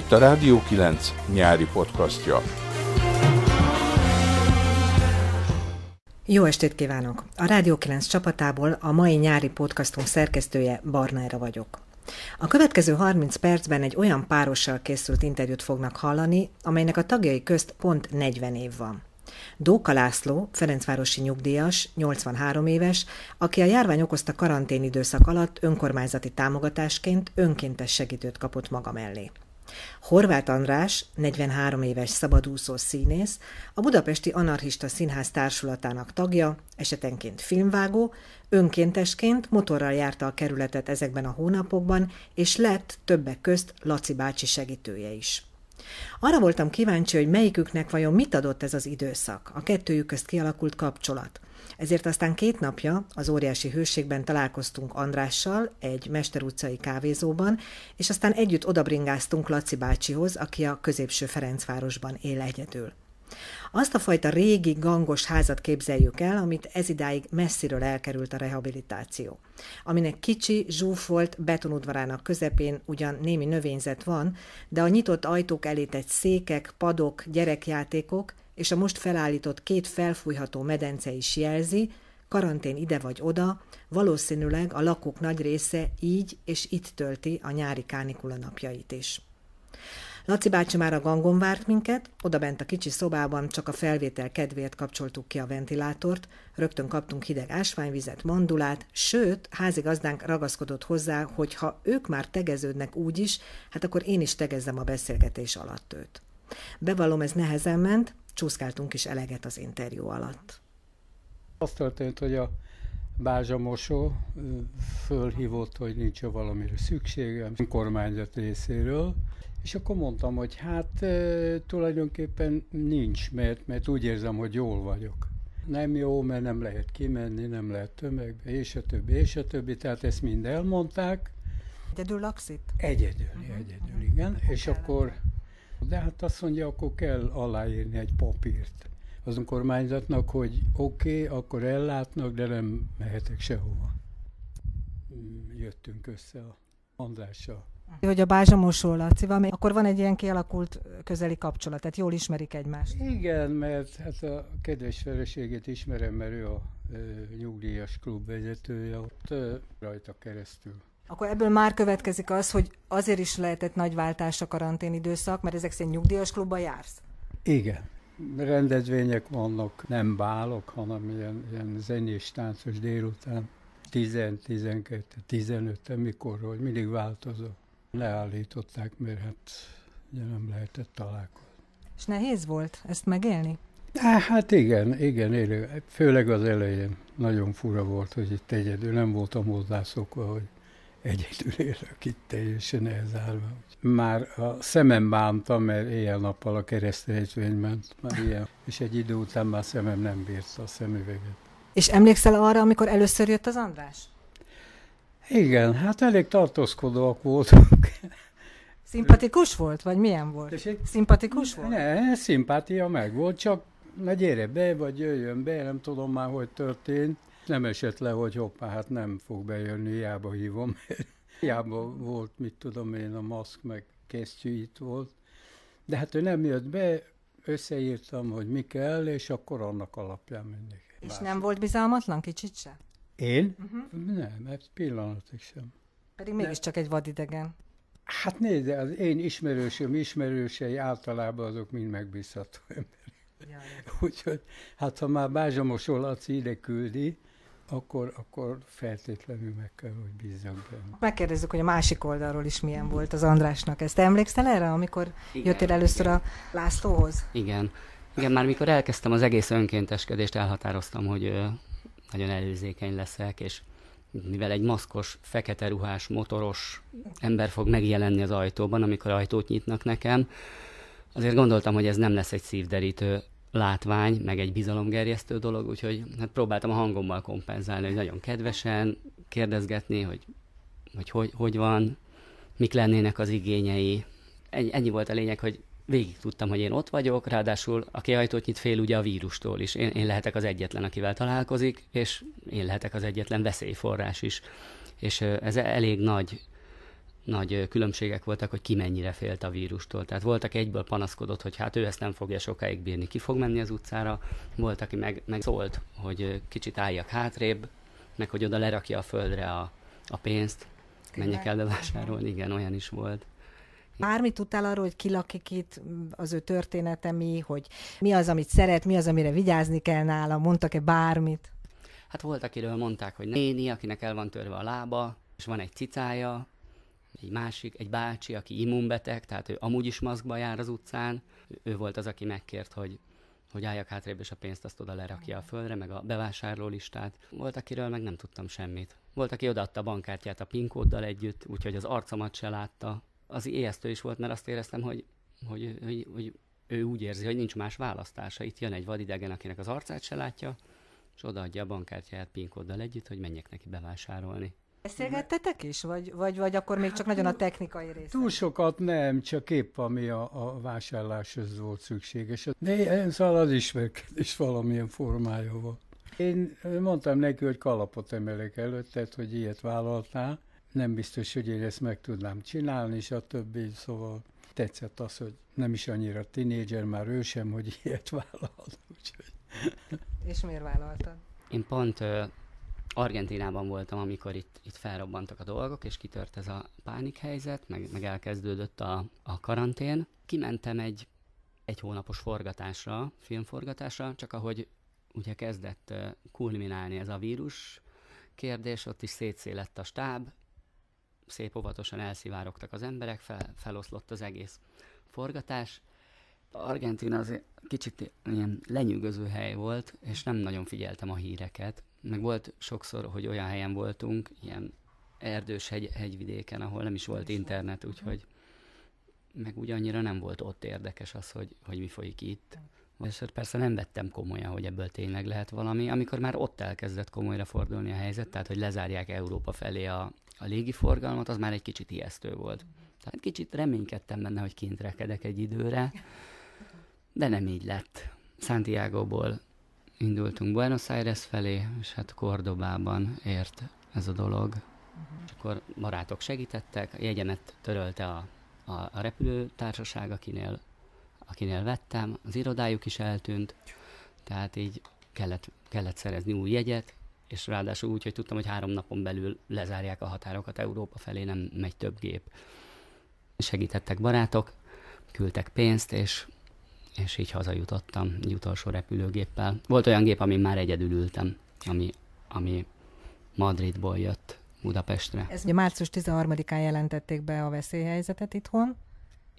Itt a Rádió 9 nyári podcastja. Jó estét kívánok! A Rádió 9 csapatából a mai nyári podcastunk szerkesztője Barnára vagyok. A következő 30 percben egy olyan párossal készült interjút fognak hallani, amelynek a tagjai közt pont 40 év van. Dóka László, Ferencvárosi nyugdíjas, 83 éves, aki a járvány okozta karantén időszak alatt önkormányzati támogatásként önkéntes segítőt kapott maga mellé. Horváth András, 43 éves szabadúszó színész, a Budapesti Anarchista Színház társulatának tagja, esetenként filmvágó, önkéntesként motorral járta a kerületet ezekben a hónapokban, és lett többek közt Laci bácsi segítője is. Arra voltam kíváncsi, hogy melyiküknek vajon mit adott ez az időszak, a kettőjük közt kialakult kapcsolat. Ezért aztán két napja az óriási hőségben találkoztunk Andrással egy Mester utcai kávézóban, és aztán együtt odabringáztunk Laci bácsihoz, aki a középső Ferencvárosban él egyedül. Azt a fajta régi, gangos házat képzeljük el, amit ezidáig messziről elkerült a rehabilitáció. Aminek kicsi, zsúfolt betonudvarának közepén ugyan némi növényzet van, de a nyitott ajtók elé egy székek, padok, gyerekjátékok és a most felállított két felfújható medence is jelzi, karantén ide vagy oda, valószínűleg a lakók nagy része így és itt tölti a nyári kánikula napjait is. Laci bácsi már a gangon várt minket, oda bent a kicsi szobában csak a felvétel kedvéért kapcsoltuk ki a ventilátort, rögtön kaptunk hideg ásványvizet, mandulát, sőt, házigazdánk ragaszkodott hozzá, hogy ha ők már tegeződnek úgy is, hát akkor én is tegezzem a beszélgetés alatt őt. Bevallom, ez nehezen ment, csúszkáltunk is eleget az interjú alatt. Azt történt, hogy a Bázsa Mosó fölhívott, hogy nincs valamire szükségem kormányzat részéről, és akkor mondtam, hogy hát tulajdonképpen nincs, mert, mert úgy érzem, hogy jól vagyok. Nem jó, mert nem lehet kimenni, nem lehet tömegbe, és a többi, és a többi, tehát ezt mind elmondták. Egyedül laksz itt? Egyedül, uh-huh, egyedül, uh-huh. igen. Akkor és akkor, de hát azt mondja, akkor kell aláírni egy papírt az önkormányzatnak, hogy oké, okay, akkor ellátnak, de nem mehetek sehova. Jöttünk össze a Andrással hogy a Bázsamosó Lacival, akkor van egy ilyen kialakult közeli kapcsolat, tehát jól ismerik egymást. Igen, mert hát a kedves feleségét ismerem, mert ő a e, nyugdíjas klub vezetője, ott e, rajta keresztül. Akkor ebből már következik az, hogy azért is lehetett nagy váltás a karantén időszak, mert ezek szerint nyugdíjas klubba jársz? Igen. Rendezvények vannak, nem bálok, hanem ilyen, ilyen zenés, táncos délután. 10, 12, 15, mikor, hogy mindig változó. Leállították, mert hát ugye nem lehetett találkozni. És nehéz volt ezt megélni? Hát igen, igen, élő. főleg az elején nagyon fura volt, hogy itt egyedül nem voltam hozzászokva, hogy egyedül élök itt teljesen elzárva. Már a szemem bántam, mert éjjel-nappal a keresztrejtvény ment, már ilyen, és egy idő után már szemem nem bírta a szemüveget. És emlékszel arra, amikor először jött az András? Igen, hát elég tartózkodóak voltunk. Szimpatikus volt, vagy milyen volt? Tessék? Szimpatikus volt? Ne, szimpátia meg volt, csak na gyere be, vagy jöjjön be, nem tudom már, hogy történt. Nem esett le, hogy hoppá, hát nem fog bejönni, hiába hívom. hiába volt, mit tudom én, a maszk, meg kesztyű itt volt. De hát ő nem jött be, összeírtam, hogy mi kell, és akkor annak alapján mindig. És nem volt bizalmatlan kicsit se? Én? Uh-huh. Nem, ez pillanatig sem. Pedig mégiscsak egy vadidegen. Hát nézd, az én ismerősöm ismerősei általában azok mind megbízható ember. Úgyhogy, hát ha már Bázsamos Laci ide küldi, akkor, akkor feltétlenül meg kell, hogy bízzak benne. Megkérdezzük, hogy a másik oldalról is milyen volt az Andrásnak. Ezt emlékszel erre, amikor igen, jöttél először igen. a Lászlóhoz? Igen. Igen, már mikor elkezdtem az egész önkénteskedést, elhatároztam, hogy nagyon előzékeny leszek, és mivel egy maszkos, fekete ruhás, motoros ember fog megjelenni az ajtóban, amikor ajtót nyitnak nekem, azért gondoltam, hogy ez nem lesz egy szívderítő látvány, meg egy bizalomgerjesztő dolog, úgyhogy hát próbáltam a hangommal kompenzálni, hogy nagyon kedvesen kérdezgetni, hogy hogy, hogy, hogy van, mik lennének az igényei. Ennyi, ennyi volt a lényeg, hogy végig tudtam, hogy én ott vagyok, ráadásul aki ajtót nyit fél ugye a vírustól is. Én, én lehetek az egyetlen, akivel találkozik, és én lehetek az egyetlen veszélyforrás is. És ez elég nagy nagy különbségek voltak, hogy ki mennyire félt a vírustól. Tehát volt, aki egyből panaszkodott, hogy hát ő ezt nem fogja sokáig bírni, ki fog menni az utcára. Volt, aki meg, meg szólt, hogy kicsit álljak hátrébb, meg hogy oda lerakja a földre a, a pénzt, menjek el bevásárolni. Igen, olyan is volt. Bármit tudtál arról, hogy ki lakik itt, az ő története mi, hogy mi az, amit szeret, mi az, amire vigyázni kell nála, mondtak-e bármit? Hát volt, akiről mondták, hogy néni, akinek el van törve a lába, és van egy cicája, egy másik, egy bácsi, aki immunbeteg, tehát ő amúgy is maszkba jár az utcán. Ő volt az, aki megkért, hogy, hogy álljak hátrébb, és a pénzt azt oda lerakja a földre, meg a bevásárló listát. Volt, akiről meg nem tudtam semmit. Volt, aki odaadta a bankkártyát a PIN kóddal együtt, úgyhogy az arcomat se látta. Az ijesztő is volt, mert azt éreztem, hogy, hogy, hogy, hogy ő úgy érzi, hogy nincs más választása. Itt jön egy vadidegen, akinek az arcát se látja, és odaadja a bankkártyáját PIN kóddal együtt, hogy menjek neki bevásárolni. Beszélgettetek is, vagy, vagy, vagy akkor még csak nagyon a technikai rész? Túl sokat nem, csak épp ami a, a vásárláshoz volt szükséges. De szóval az ismerkedés valamilyen formája volt. Én mondtam neki, hogy kalapot emelek előtted, hogy ilyet vállaltál. Nem biztos, hogy én ezt meg tudnám csinálni, és a többi, szóval tetszett az, hogy nem is annyira tinédzser, már ő sem, hogy ilyet vállalt. Úgyhogy... És miért vállaltad? Én pont Argentinában voltam, amikor itt, itt felrobbantak a dolgok, és kitört ez a pánikhelyzet, meg, meg elkezdődött a, a karantén. Kimentem egy, egy hónapos forgatásra, filmforgatásra, csak ahogy ugye kezdett kulminálni ez a vírus kérdés, ott is szétszélett a stáb, szép óvatosan elszivárogtak az emberek, fel, feloszlott az egész forgatás. Argentina azért kicsit ilyen lenyűgöző hely volt, és nem nagyon figyeltem a híreket, meg volt sokszor, hogy olyan helyen voltunk, ilyen erdős hegy, hegyvidéken, ahol nem is volt internet, úgyhogy meg úgy annyira nem volt ott érdekes az, hogy, hogy mi folyik itt. És persze nem vettem komolyan, hogy ebből tényleg lehet valami, amikor már ott elkezdett komolyra fordulni a helyzet, tehát hogy lezárják Európa felé a, a légiforgalmat, az már egy kicsit ijesztő volt. Tehát kicsit reménykedtem benne, hogy kint rekedek egy időre, de nem így lett. Santiago-ból indultunk Buenos Aires felé, és hát Kordobában ért ez a dolog. Uh-huh. És akkor barátok segítettek, a jegyemet törölte a, a, a repülőtársaság, akinél, akinél vettem, az irodájuk is eltűnt, tehát így kellett, kellett szerezni új jegyet, és ráadásul úgy, hogy tudtam, hogy három napon belül lezárják a határokat Európa felé, nem megy több gép. Segítettek barátok, küldtek pénzt, és és így hazajutottam egy utolsó repülőgéppel. Volt olyan gép, amin már egyedül ültem, ami, ami Madridból jött Budapestre. Ez ugye március 13-án jelentették be a veszélyhelyzetet itthon.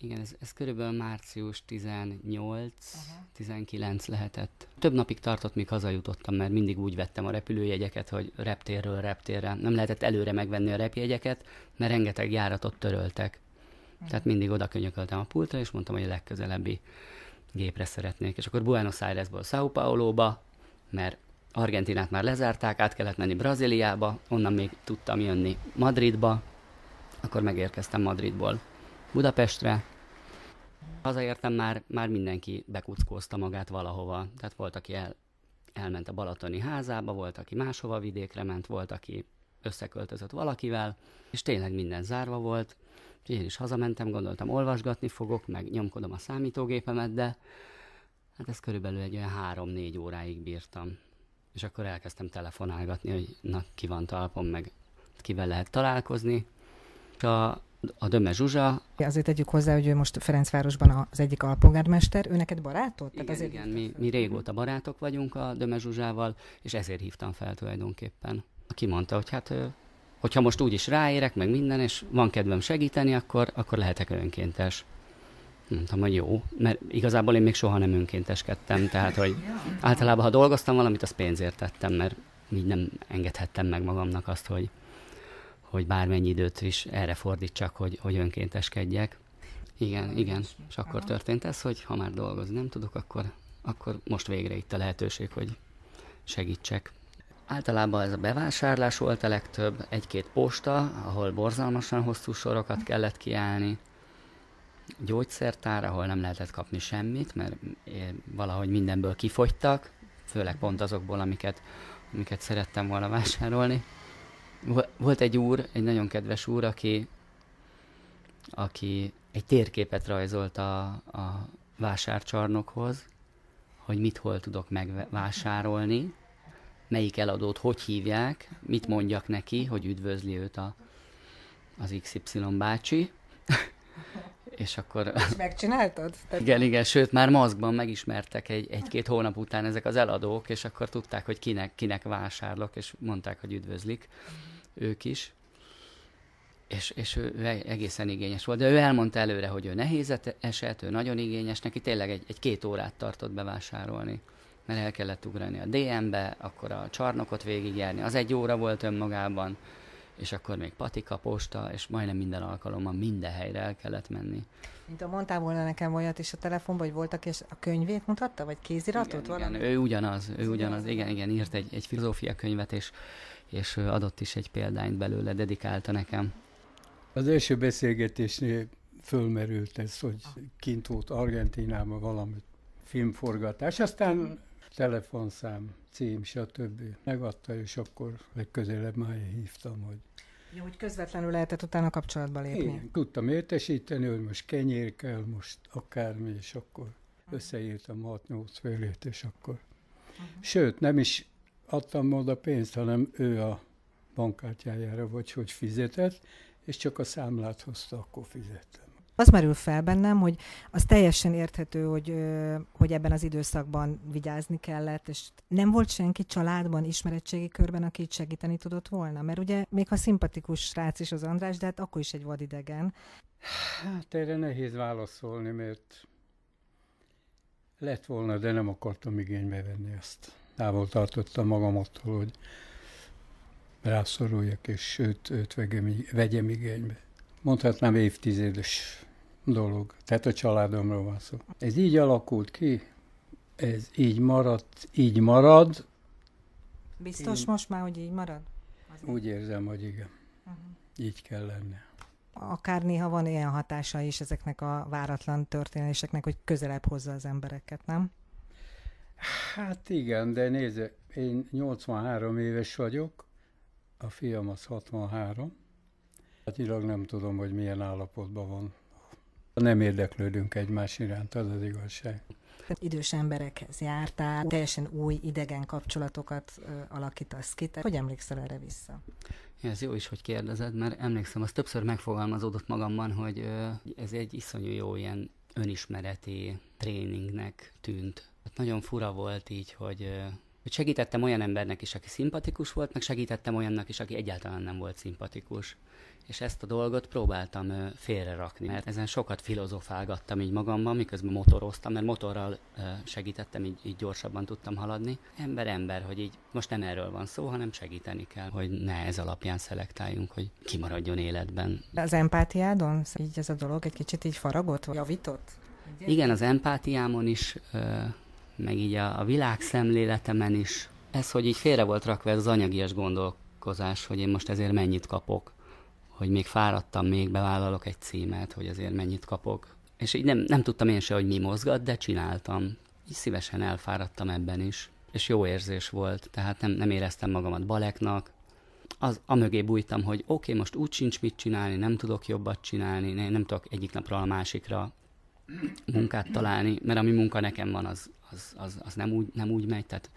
Igen, ez, ez körülbelül március 18-19 lehetett. Több napig tartott, míg hazajutottam, mert mindig úgy vettem a repülőjegyeket, hogy reptérről reptérre. Nem lehetett előre megvenni a repjegyeket, mert rengeteg járatot töröltek. Uh-huh. Tehát mindig oda könyököltem a pultra, és mondtam, hogy a legközelebbi gépre szeretnék. És akkor Buenos Airesból São Paulo-ba, mert Argentinát már lezárták, át kellett menni Brazíliába, onnan még tudtam jönni Madridba, akkor megérkeztem Madridból Budapestre. Hazaértem már, már mindenki bekuckózta magát valahova. Tehát volt, aki el, elment a Balatoni házába, volt, aki máshova vidékre ment, volt, aki összeköltözött valakivel, és tényleg minden zárva volt. Én is hazamentem, gondoltam olvasgatni fogok, meg nyomkodom a számítógépemet, de hát ez körülbelül egy olyan három-négy óráig bírtam. És akkor elkezdtem telefonálgatni, hogy na, ki van talpon, meg kivel lehet találkozni. És a, a Döme Zsuzsa... Azért tegyük hozzá, hogy ő most Ferencvárosban az egyik alpolgármester, ő neked barátod? Igen, azért igen mi, mi régóta barátok vagyunk a Döme Zsuzsával, és ezért hívtam fel tulajdonképpen. Aki mondta, hogy hát hogyha most úgy is ráérek, meg minden, és van kedvem segíteni, akkor, akkor lehetek önkéntes. Mondtam, hogy jó, mert igazából én még soha nem önkénteskedtem, tehát hogy általában, ha dolgoztam valamit, az pénzért tettem, mert így nem engedhettem meg magamnak azt, hogy, hogy bármennyi időt is erre fordítsak, hogy, hogy önkénteskedjek. Igen, igen. És akkor történt ez, hogy ha már dolgozni nem tudok, akkor, akkor most végre itt a lehetőség, hogy segítsek. Általában ez a bevásárlás volt a legtöbb, egy-két posta, ahol borzalmasan hosszú sorokat kellett kiállni, gyógyszertár, ahol nem lehetett kapni semmit, mert valahogy mindenből kifogytak, főleg pont azokból, amiket, amiket szerettem volna vásárolni. Volt egy úr, egy nagyon kedves úr, aki, aki egy térképet rajzolt a, a vásárcsarnokhoz, hogy mit hol tudok megvásárolni, melyik eladót hogy hívják, mit mondjak neki, hogy üdvözli őt a, az XY bácsi. és akkor... És megcsináltad? Tehát... Igen, igen, sőt, már maszkban megismertek egy, egy-két hónap után ezek az eladók, és akkor tudták, hogy kinek, kinek vásárlok, és mondták, hogy üdvözlik ők is és, és ő egészen igényes volt. De ő elmondta előre, hogy ő nehéz eset, ő nagyon igényes, neki tényleg egy, egy két órát tartott bevásárolni, mert el kellett ugrani a DM-be, akkor a csarnokot végigjárni, az egy óra volt önmagában, és akkor még patika, posta, és majdnem minden alkalommal minden helyre el kellett menni. Mint a mondtál volna nekem olyat is a telefonban, hogy voltak, és a könyvét mutatta, vagy kéziratot? Igen, igen ő ugyanaz, ő ugyanaz, igen, igen, írt egy, egy filozófia könyvet, és, és adott is egy példányt belőle, dedikálta nekem. Az első beszélgetésnél fölmerült ez, hogy kint volt Argentinában valami filmforgatás, aztán telefonszám, cím, stb. Megadta, és akkor legközelebb már hívtam, hogy jó, hogy közvetlenül lehetett utána kapcsolatba lépni. Én tudtam értesíteni, hogy most kenyér kell, most akármi, és akkor összeírtam 6-8 félét, és akkor. Uh-huh. Sőt, nem is adtam oda pénzt, hanem ő a bankkártyájára, vagy hogy fizetett, és csak a számlát hozta, akkor fizettem. Az merül fel bennem, hogy az teljesen érthető, hogy, hogy ebben az időszakban vigyázni kellett, és nem volt senki családban, ismeretségi körben, aki itt segíteni tudott volna? Mert ugye még ha szimpatikus srác is az András, de hát akkor is egy vadidegen. Hát erre nehéz válaszolni, mert lett volna, de nem akartam igénybe venni ezt. Távol tartottam magam attól, hogy rászoruljak, és őt, őt vegyem, vegyem igénybe. Mondhatnám évtizedes dolog, tehát a családomról van szó. Ez így alakult ki, ez így maradt, így marad. Biztos Én most már, hogy így marad? Azért. Úgy érzem, hogy igen. Uh-huh. Így kell lenne. Akár néha van ilyen hatása is ezeknek a váratlan történéseknek, hogy közelebb hozza az embereket, nem? Hát igen, de nézze, én 83 éves vagyok, a fiam az 63. Hatilag nem tudom, hogy milyen állapotban van. Nem érdeklődünk egymás iránt, az az igazság. Idős emberekhez jártál, teljesen új idegen kapcsolatokat ö, alakítasz ki. Te hogy emlékszel erre vissza? Ez jó is, hogy kérdezed, mert emlékszem, az többször megfogalmazódott magamban, hogy ö, ez egy iszonyú jó ilyen önismereti tréningnek tűnt. Hát nagyon fura volt így, hogy ö, hogy segítettem olyan embernek is, aki szimpatikus volt, meg segítettem olyannak is, aki egyáltalán nem volt szimpatikus. És ezt a dolgot próbáltam félre rakni, mert ezen sokat filozofálgattam így magamban, miközben motoroztam, mert motorral segítettem, így, így gyorsabban tudtam haladni. Ember, ember, hogy így most nem erről van szó, hanem segíteni kell, hogy ne ez alapján szelektáljunk, hogy kimaradjon életben. Az empátiádon így ez a dolog egy kicsit így faragott, vagy javított? Igen, az empátiámon is meg így a, a világszemléletemen is. Ez, hogy így félre volt rakva ez az anyagias gondolkozás, hogy én most ezért mennyit kapok, hogy még fáradtam, még bevállalok egy címet, hogy azért mennyit kapok. És így nem, nem tudtam én se, hogy mi mozgat, de csináltam. Így szívesen elfáradtam ebben is. És jó érzés volt, tehát nem, nem éreztem magamat baleknak. Az, amögé bújtam, hogy oké, okay, most úgy sincs mit csinálni, nem tudok jobbat csinálni, nem, nem tudok egyik napról a másikra munkát találni, mert ami munka nekem van, az, az, az, az nem, úgy, nem úgy megy, tehát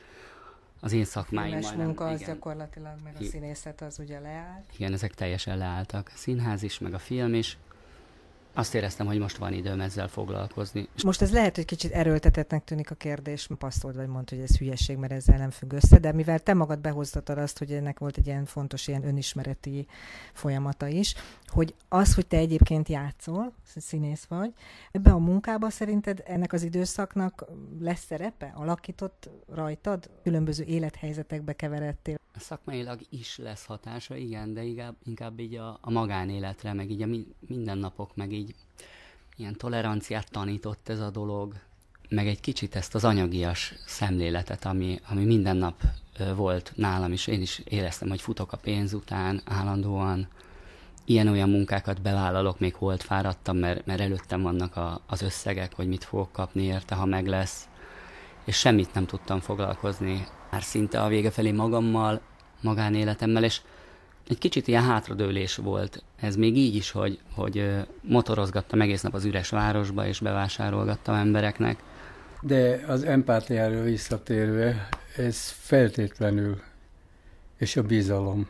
az én szakmáim A munka az igen. gyakorlatilag, meg a színészet az ugye leállt. Igen, ezek teljesen leálltak. A színház is, meg a film is azt éreztem, hogy most van időm ezzel foglalkozni. Most ez lehet, hogy kicsit erőltetetnek tűnik a kérdés, passzold vagy mondta, hogy ez hülyeség, mert ezzel nem függ össze, de mivel te magad behoztatod azt, hogy ennek volt egy ilyen fontos ilyen önismereti folyamata is, hogy az, hogy te egyébként játszol, színész vagy, ebbe a munkába szerinted ennek az időszaknak lesz szerepe? Alakított rajtad? Különböző élethelyzetekbe keveredtél? Szakmailag is lesz hatása, igen, de inkább, inkább így a, a magánéletre, meg így a mi, mindennapok, meg így ilyen toleranciát tanított ez a dolog, meg egy kicsit ezt az anyagias szemléletet, ami, ami minden nap volt nálam is. Én is éreztem, hogy futok a pénz után állandóan, ilyen-olyan munkákat bevállalok, még holt fáradtam, mert, mert előttem vannak a, az összegek, hogy mit fogok kapni érte, ha meg lesz. És semmit nem tudtam foglalkozni már szinte a vége felé magammal, magánéletemmel, és egy kicsit ilyen hátradőlés volt. Ez még így is, hogy, hogy motorozgattam egész nap az üres városba, és bevásárolgattam embereknek. De az empátiáról visszatérve, ez feltétlenül, és a bizalom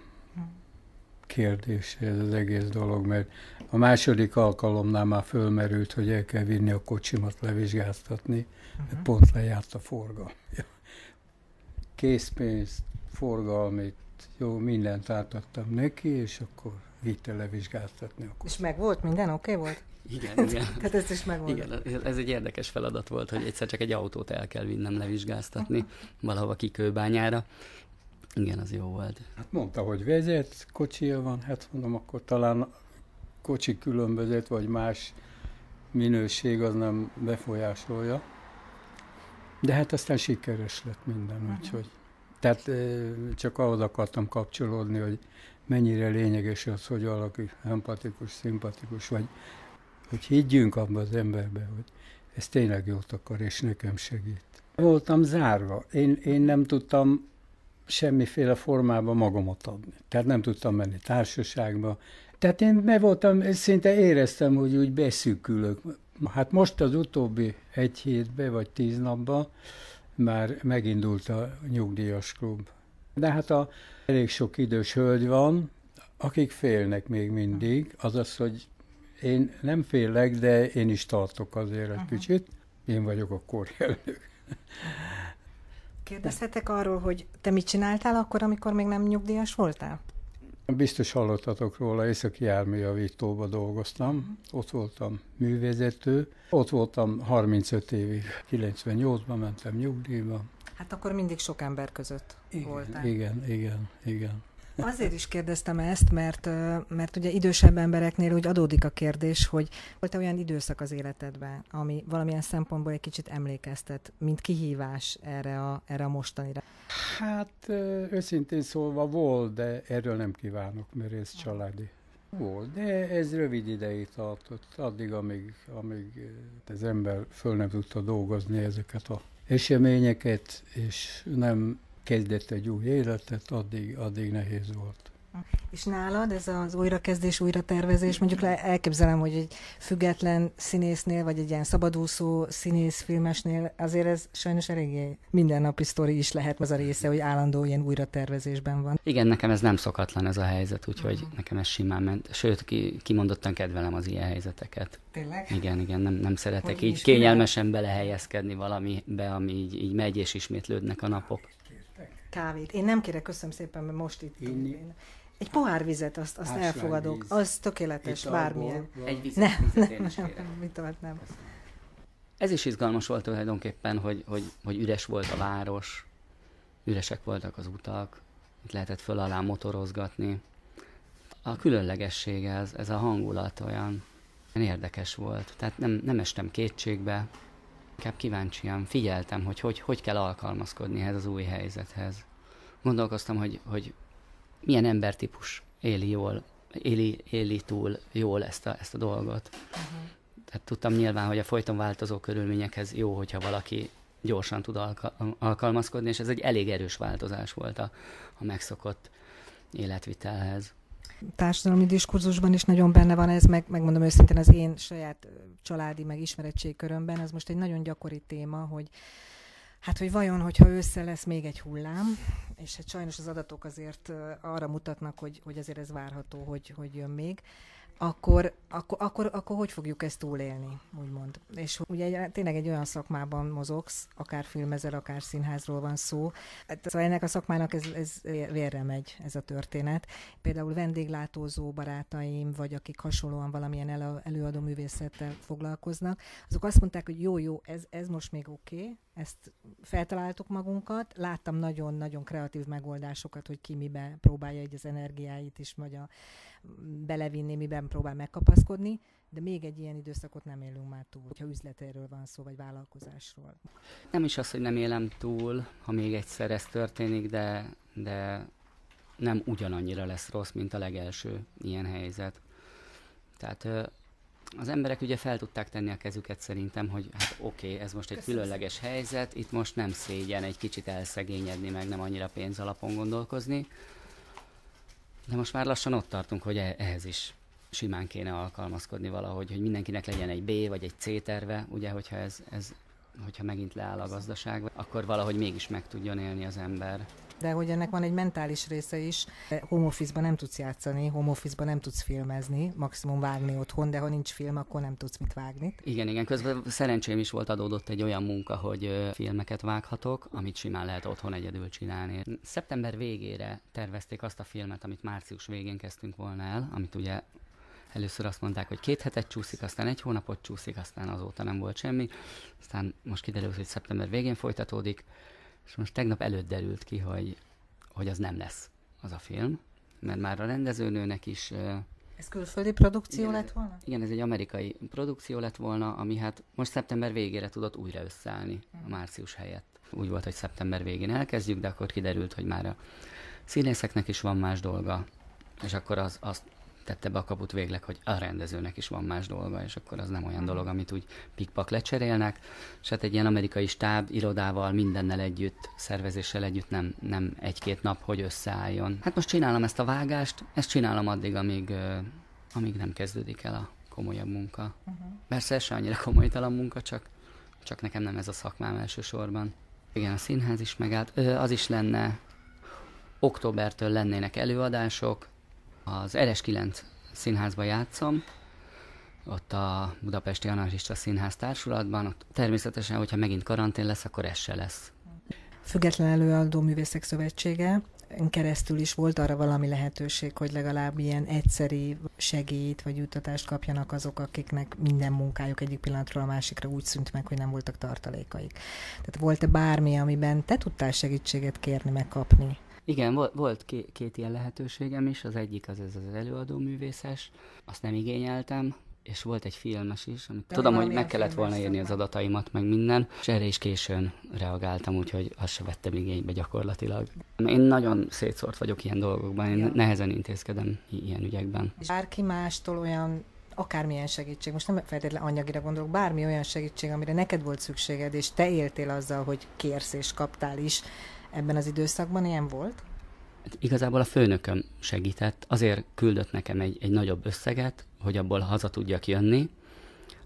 kérdés ez az egész dolog, mert a második alkalomnál már fölmerült, hogy el kell vinni a kocsimat levizsgáztatni, uh-huh. mert pont lejárt a forgalom. Készpénzt, forgalmit, jó, mindent átadtam neki, és akkor vitte levizsgáztatni a És meg volt minden, oké okay volt? Igen, igen. Tehát ezt is megvolt. Igen, ez egy érdekes feladat volt, hogy egyszer csak egy autót el kell vinnem levizsgáztatni valahova kikőbányára. Igen, az jó volt. Hát mondta, hogy vezet, kocsia van, hát mondom, akkor talán kocsi különbözet, vagy más minőség az nem befolyásolja. De hát aztán sikeres lett minden, uh-huh. úgyhogy. Tehát csak ahhoz akartam kapcsolódni, hogy mennyire lényeges az, hogy valaki empatikus, szimpatikus, vagy hogy higgyünk abba az emberbe, hogy ez tényleg jót akar, és nekem segít. Voltam zárva. Én, én nem tudtam semmiféle formában magamat adni. Tehát nem tudtam menni társaságba. Tehát én me voltam, szinte éreztem, hogy úgy beszűkülök. Hát most az utóbbi egy hétben vagy tíz napban már megindult a nyugdíjas klub. De hát a elég sok idős hölgy van, akik félnek még mindig, azaz, hogy én nem félek, de én is tartok azért egy uh-huh. kicsit. Én vagyok a korjelnök. Kérdezhetek arról, hogy te mit csináltál akkor, amikor még nem nyugdíjas voltál? Biztos hallottatok róla, északi járműjavítóba dolgoztam, uh-huh. ott voltam művezető, ott voltam 35 évig, 98-ban mentem nyugdíjba. Hát akkor mindig sok ember között igen, voltál. Igen, igen, igen. Azért is kérdeztem ezt, mert, mert ugye idősebb embereknél úgy adódik a kérdés, hogy volt-e olyan időszak az életedben, ami valamilyen szempontból egy kicsit emlékeztet, mint kihívás erre a, erre a mostanira? Hát őszintén szólva volt, de erről nem kívánok, mert ez családi. Volt, de ez rövid ideig tartott, addig, amíg, amíg az ember föl nem tudta dolgozni ezeket a eseményeket, és nem kezdett egy új életet, addig, addig nehéz volt. És nálad ez az újrakezdés, újratervezés, mondjuk elképzelem, hogy egy független színésznél, vagy egy ilyen szabadúszó színész filmesnél, azért ez sajnos eléggé mindennapi sztori is lehet az a része, hogy állandó ilyen újratervezésben van. Igen, nekem ez nem szokatlan ez a helyzet, úgyhogy uh-huh. nekem ez simán ment. Sőt, ki, kimondottan kedvelem az ilyen helyzeteket. Tényleg? Igen, igen, nem, nem szeretek hogy így kényelmesen belehelyezkedni valamibe, ami így, így megy és ismétlődnek a napok kávét. Én nem kérek, köszönöm szépen, mert most itt... Inni. Egy pohár vizet, azt, azt elfogadok. Víz. Az tökéletes, bármilyen. Egy vizet, nem, vizet én is nem, nem, nem, nem. Ez is izgalmas volt tulajdonképpen, hogy, hogy, hogy üres volt a város, üresek voltak az utak, itt lehetett föl alá motorozgatni. A különlegesség ez, ez a hangulat olyan érdekes volt. Tehát nem, nem estem kétségbe, Inkább kíváncsian figyeltem, hogy, hogy hogy kell alkalmazkodni ehhez az új helyzethez. Gondolkoztam, hogy, hogy milyen embertípus éli jól, éli, éli túl jól ezt a, ezt a dolgot. Uh-huh. Tehát tudtam nyilván, hogy a folyton változó körülményekhez jó, hogyha valaki gyorsan tud alka- alkalmazkodni, és ez egy elég erős változás volt a, a megszokott életvitelhez társadalmi diskurzusban is nagyon benne van ez, meg, megmondom őszintén az én saját családi, meg ismerettségkörömben, ez most egy nagyon gyakori téma, hogy Hát, hogy vajon, hogyha össze lesz még egy hullám, és hát sajnos az adatok azért arra mutatnak, hogy, hogy azért ez várható, hogy, hogy jön még, akkor, akkor, akkor, akkor hogy fogjuk ezt túlélni, úgymond. És ugye tényleg egy olyan szakmában mozogsz, akár filmezel, akár színházról van szó. Hát, szóval ennek a szakmának ez, ez vérre megy, ez a történet. Például vendéglátózó barátaim, vagy akik hasonlóan valamilyen elő, előadó művészettel foglalkoznak, azok azt mondták, hogy jó, jó, ez, ez most még oké, okay, ezt feltaláltuk magunkat, láttam nagyon-nagyon kreatív megoldásokat, hogy ki mibe próbálja egy az energiáit is, vagy a, belevinni, miben próbál megkapaszkodni, de még egy ilyen időszakot nem élünk már túl, hogyha üzletéről van szó, vagy vállalkozásról. Nem is az, hogy nem élem túl, ha még egyszer ez történik, de, de nem ugyanannyira lesz rossz, mint a legelső ilyen helyzet. Tehát az emberek ugye fel tudták tenni a kezüket szerintem, hogy hát oké, okay, ez most egy Köszönöm különleges helyzet, itt most nem szégyen egy kicsit elszegényedni, meg nem annyira pénz alapon gondolkozni. De most már lassan ott tartunk, hogy e- ehhez is simán kéne alkalmazkodni valahogy, hogy mindenkinek legyen egy B vagy egy C terve, ugye, hogyha ez, ez hogyha megint leáll a gazdaság, akkor valahogy mégis meg tudjon élni az ember. De hogy ennek van egy mentális része is, home office nem tudsz játszani, home office nem tudsz filmezni, maximum vágni otthon, de ha nincs film, akkor nem tudsz mit vágni. Igen, igen, közben szerencsém is volt adódott egy olyan munka, hogy filmeket vághatok, amit simán lehet otthon egyedül csinálni. Szeptember végére tervezték azt a filmet, amit március végén kezdtünk volna el, amit ugye Először azt mondták, hogy két hetet csúszik, aztán egy hónapot csúszik, aztán azóta nem volt semmi. Aztán most kiderült, hogy szeptember végén folytatódik, és most tegnap előtt derült ki, hogy, hogy az nem lesz az a film, mert már a rendezőnőnek is... Ez külföldi produkció igen, lett volna? Igen, ez egy amerikai produkció lett volna, ami hát most szeptember végére tudott újra összeállni a március helyett. Úgy volt, hogy szeptember végén elkezdjük, de akkor kiderült, hogy már a színészeknek is van más dolga, és akkor az, azt tette be a kaput végleg, hogy a rendezőnek is van más dolga, és akkor az nem olyan dolog, amit úgy pikpak lecserélnek. És hát egy ilyen amerikai stáb irodával, mindennel együtt, szervezéssel együtt nem, nem egy-két nap, hogy összeálljon. Hát most csinálom ezt a vágást, ezt csinálom addig, amíg, amíg nem kezdődik el a komolyabb munka. Uh-huh. Persze se annyira komolytalan munka, csak, csak nekem nem ez a szakmám elsősorban. Igen, a színház is megállt. Az is lenne, októbertől lennének előadások, az RS9 színházban játszom, ott a Budapesti Anarchista Színház társulatban. Ott természetesen, hogyha megint karantén lesz, akkor ez se lesz. Független Előadó Művészek Szövetsége keresztül is volt arra valami lehetőség, hogy legalább ilyen egyszeri segélyt vagy juttatást kapjanak azok, akiknek minden munkájuk egyik pillanatról a másikra úgy szűnt meg, hogy nem voltak tartalékaik. Tehát volt-e bármi, amiben te tudtál segítséget kérni, megkapni? Igen, volt, volt két, két ilyen lehetőségem is, az egyik az ez az előadó művészes, azt nem igényeltem, és volt egy filmes is, amit De tudom, hogy meg kellett volna írni az adataimat, meg minden, és erre is későn reagáltam, úgyhogy azt se vettem igénybe gyakorlatilag. Én nagyon szétszórt vagyok ilyen dolgokban, én ja. nehezen intézkedem ilyen ügyekben. És bárki mástól olyan akármilyen segítség, most nem feltétlenül anyagira gondolok, bármi olyan segítség, amire neked volt szükséged, és te éltél azzal, hogy kérsz és kaptál is, ebben az időszakban ilyen volt? Hát igazából a főnököm segített, azért küldött nekem egy, egy nagyobb összeget, hogy abból haza tudjak jönni,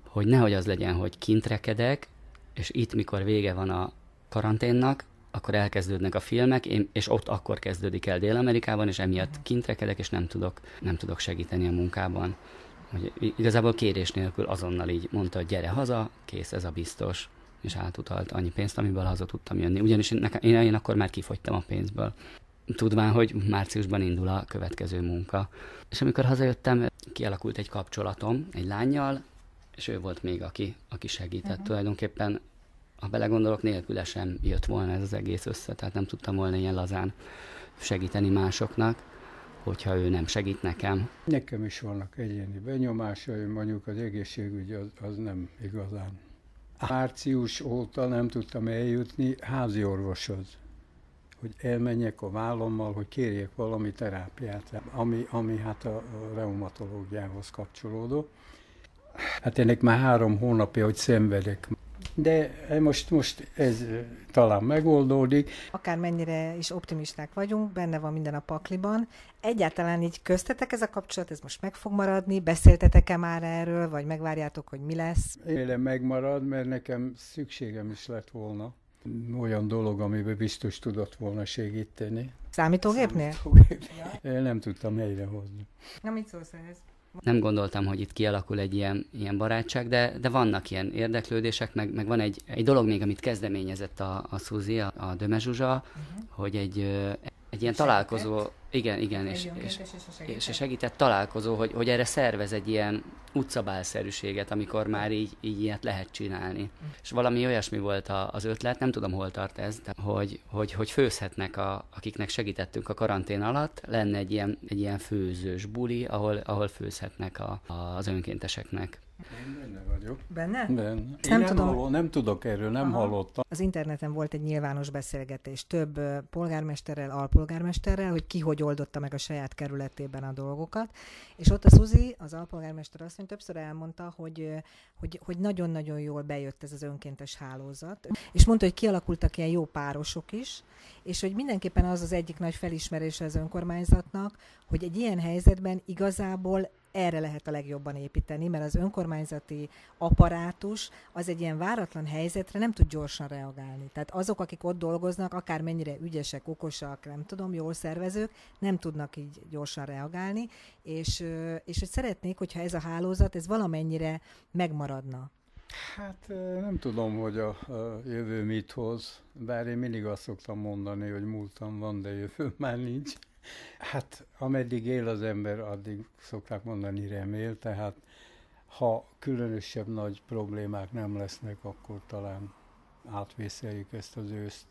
hogy nehogy az legyen, hogy kint rekedek, és itt, mikor vége van a karanténnak, akkor elkezdődnek a filmek, én, és ott akkor kezdődik el Dél-Amerikában, és emiatt kint rekedek, és nem tudok, nem tudok segíteni a munkában. Hogy igazából kérés nélkül azonnal így mondta, hogy gyere haza, kész, ez a biztos és átutalt annyi pénzt, amiből haza tudtam jönni. Ugyanis nekem, én, én akkor már kifogytam a pénzből. Tudván, hogy márciusban indul a következő munka. És amikor hazajöttem, kialakult egy kapcsolatom egy lányjal, és ő volt még, aki, aki segített. Uh-huh. Tulajdonképpen, ha belegondolok, nélküle sem jött volna ez az egész össze, tehát nem tudtam volna ilyen lazán segíteni másoknak hogyha ő nem segít nekem. Nekem is vannak egyéni benyomásaim, mondjuk az egészségügy az, az nem igazán Március óta nem tudtam eljutni házi orvoshoz, hogy elmenjek a vállommal, hogy kérjek valami terápiát, ami, ami hát a reumatológiához kapcsolódó. Hát ennek már három hónapja, hogy szenvedek. De most, most ez talán megoldódik. Akármennyire is optimisták vagyunk, benne van minden a pakliban. Egyáltalán így köztetek ez a kapcsolat, ez most meg fog maradni? Beszéltetek-e már erről, vagy megvárjátok, hogy mi lesz? Élem megmarad, mert nekem szükségem is lett volna olyan dolog, amiben biztos tudott volna segíteni. Számítógépnél? Számítógépnél. Én nem tudtam helyrehozni. Na, mit szólsz ehhez? Nem gondoltam, hogy itt kialakul egy ilyen, ilyen barátság, de, de vannak ilyen érdeklődések, meg, meg van egy, egy dolog még, amit kezdeményezett a, a Suzy, a, a Döme Zsuzsa, uh-huh. hogy egy, egy ilyen találkozó, igen, igen, és, és, és, és segített találkozó, hogy, hogy erre szervez egy ilyen utcabálszerűséget, amikor már így, így ilyet lehet csinálni. Mm. És valami olyasmi volt a, az ötlet, nem tudom, hol tart ez, de hogy, hogy, hogy főzhetnek, a, akiknek segítettünk a karantén alatt, lenne egy ilyen, egy ilyen főzős buli, ahol, ahol főzhetnek a, a, az önkénteseknek Én benne vagyok. Benne? Benne. Én nem nem, tudom. hallom, nem tudok erről, nem Aha. hallottam. Az interneten volt egy nyilvános beszélgetés több polgármesterrel, alpolgármesterrel, hogy ki hogy oldotta meg a saját kerületében a dolgokat. És ott a Szuzi, az alpolgármester asszony többször elmondta, hogy, hogy, hogy nagyon-nagyon jól bejött ez az önkéntes hálózat. És mondta, hogy kialakultak ilyen jó párosok is, és hogy mindenképpen az az egyik nagy felismerése az önkormányzatnak, hogy egy ilyen helyzetben igazából erre lehet a legjobban építeni, mert az önkormányzati apparátus az egy ilyen váratlan helyzetre nem tud gyorsan reagálni. Tehát azok, akik ott dolgoznak, akármennyire ügyesek, okosak, nem tudom, jól szervezők, nem tudnak így gyorsan reagálni, és, és hogy szeretnék, hogyha ez a hálózat, ez valamennyire megmaradna. Hát nem tudom, hogy a, a jövő mit hoz, bár én mindig azt szoktam mondani, hogy múltam van, de jövő már nincs. Hát ameddig él az ember, addig szokták mondani remél, tehát ha különösebb nagy problémák nem lesznek, akkor talán átvészeljük ezt az őszt.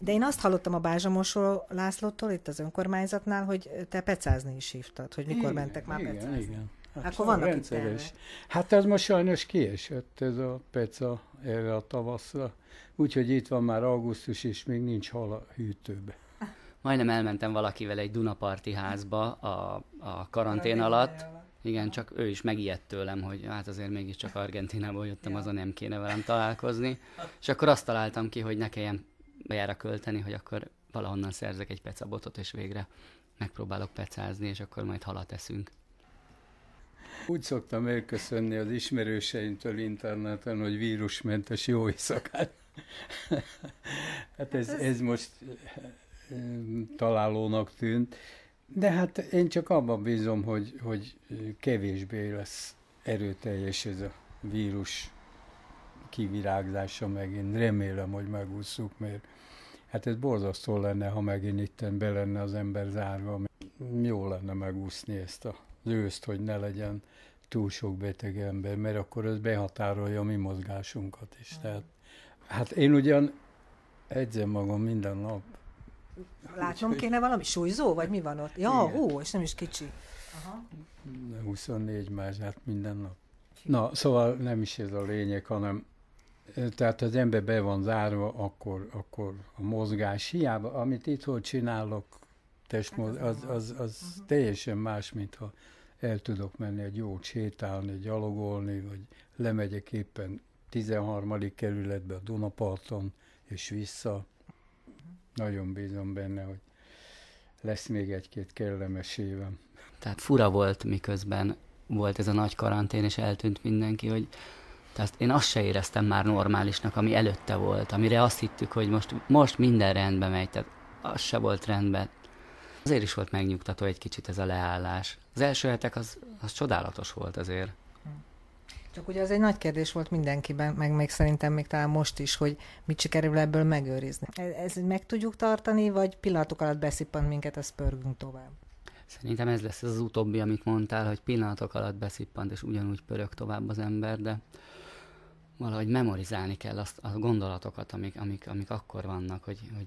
De én azt hallottam a Bázsamosról Lászlótól itt az önkormányzatnál, hogy te pecázni is hívtad, hogy mikor Igen, mentek már igen, pecázni. Igen, Hát Akkor vannak itt rendszeres. tervek. Hát ez most sajnos kiesett ez a peca erre a tavaszra. Úgyhogy itt van már augusztus, és még nincs hal a hűtőbe. Majdnem elmentem valakivel egy Dunaparti házba a, a karantén alatt. Igen, csak ő is megijedt tőlem, hogy hát azért mégiscsak Argentinából jöttem, Ja. azon nem kéne velem találkozni. És akkor azt találtam ki, hogy ne kelljen bejára költeni, hogy akkor valahonnan szerzek egy pecabotot, és végre megpróbálok pecázni, és akkor majd halat eszünk. Úgy szoktam elköszönni az ismerőseimtől interneten, hogy vírusmentes jó éjszakát. hát ez, ez most találónak tűnt. De hát én csak abban bízom, hogy, hogy kevésbé lesz erőteljes ez a vírus kivirágzása megint. Remélem, hogy megúszuk, mert hát ez borzasztó lenne, ha megint itten be lenne az ember zárva. Jó lenne megúszni ezt az őszt, hogy ne legyen túl sok beteg ember, mert akkor ez behatárolja a mi mozgásunkat is. Tehát, hát én ugyan edzem magam minden nap, Látnom kéne valami súlyzó, vagy mi van ott? Ja, Igen. ó, és nem is kicsi. Aha. 24 más, hát minden nap. Na, szóval nem is ez a lényeg, hanem eh, tehát az ember be van zárva, akkor, akkor a mozgás hiába, amit itthon csinálok, testmoz, az, az, az teljesen más, mint ha el tudok menni egy jó sétálni, gyalogolni, vagy lemegyek éppen 13. kerületbe a Dunaparton, és vissza. Nagyon bízom benne, hogy lesz még egy-két kellemes évem. Tehát fura volt, miközben volt ez a nagy karantén, és eltűnt mindenki, hogy tehát én azt se éreztem már normálisnak, ami előtte volt, amire azt hittük, hogy most, most minden rendbe megy, tehát az se volt rendben. Azért is volt megnyugtató egy kicsit ez a leállás. Az első hetek az, az csodálatos volt azért. Csak ugye az egy nagy kérdés volt mindenkiben, meg még szerintem még talán most is, hogy mit sikerül ebből megőrizni. Ez, ez meg tudjuk tartani, vagy pillanatok alatt beszippant minket, azt pörgünk tovább? Szerintem ez lesz az utóbbi, amit mondtál, hogy pillanatok alatt beszippant, és ugyanúgy pörög tovább az ember, de valahogy memorizálni kell azt, a gondolatokat, amik, amik, amik akkor vannak, hogy, hogy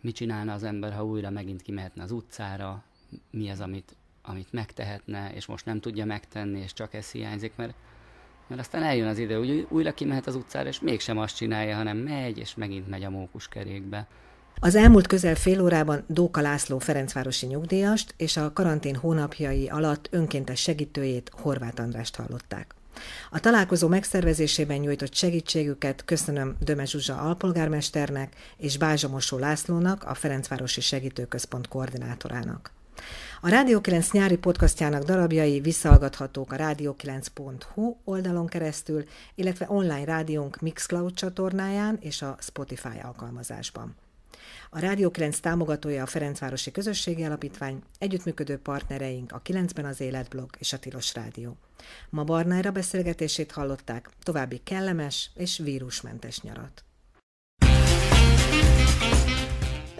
mit csinálna az ember, ha újra megint kimehetne az utcára, mi az, amit, amit megtehetne, és most nem tudja megtenni, és csak ez hiányzik, mert, mert aztán eljön az idő, hogy újra kimehet az utcára, és mégsem azt csinálja, hanem megy, és megint megy a mókuskerékbe. Az elmúlt közel fél órában Dóka László Ferencvárosi nyugdíjast és a karantén hónapjai alatt önkéntes segítőjét Horváth Andrást hallották. A találkozó megszervezésében nyújtott segítségüket köszönöm Döme Zsuzsa alpolgármesternek és Bázsa Mosó Lászlónak, a Ferencvárosi Segítőközpont koordinátorának. A Rádió 9 nyári podcastjának darabjai visszahallgathatók a rádió9.hu oldalon keresztül, illetve online rádiónk Mixcloud csatornáján és a Spotify alkalmazásban. A Rádió 9 támogatója a Ferencvárosi Közösségi Alapítvány, együttműködő partnereink a 9-ben az Életblog és a Tilos Rádió. Ma Barnára beszélgetését hallották, további kellemes és vírusmentes nyarat.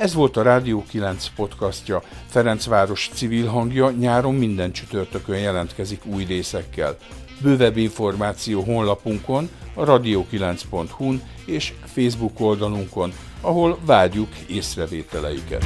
Ez volt a Rádió 9 podcastja. Ferencváros civil hangja nyáron minden csütörtökön jelentkezik új részekkel. Bővebb információ honlapunkon, a radio9.hu-n és Facebook oldalunkon, ahol várjuk észrevételeiket.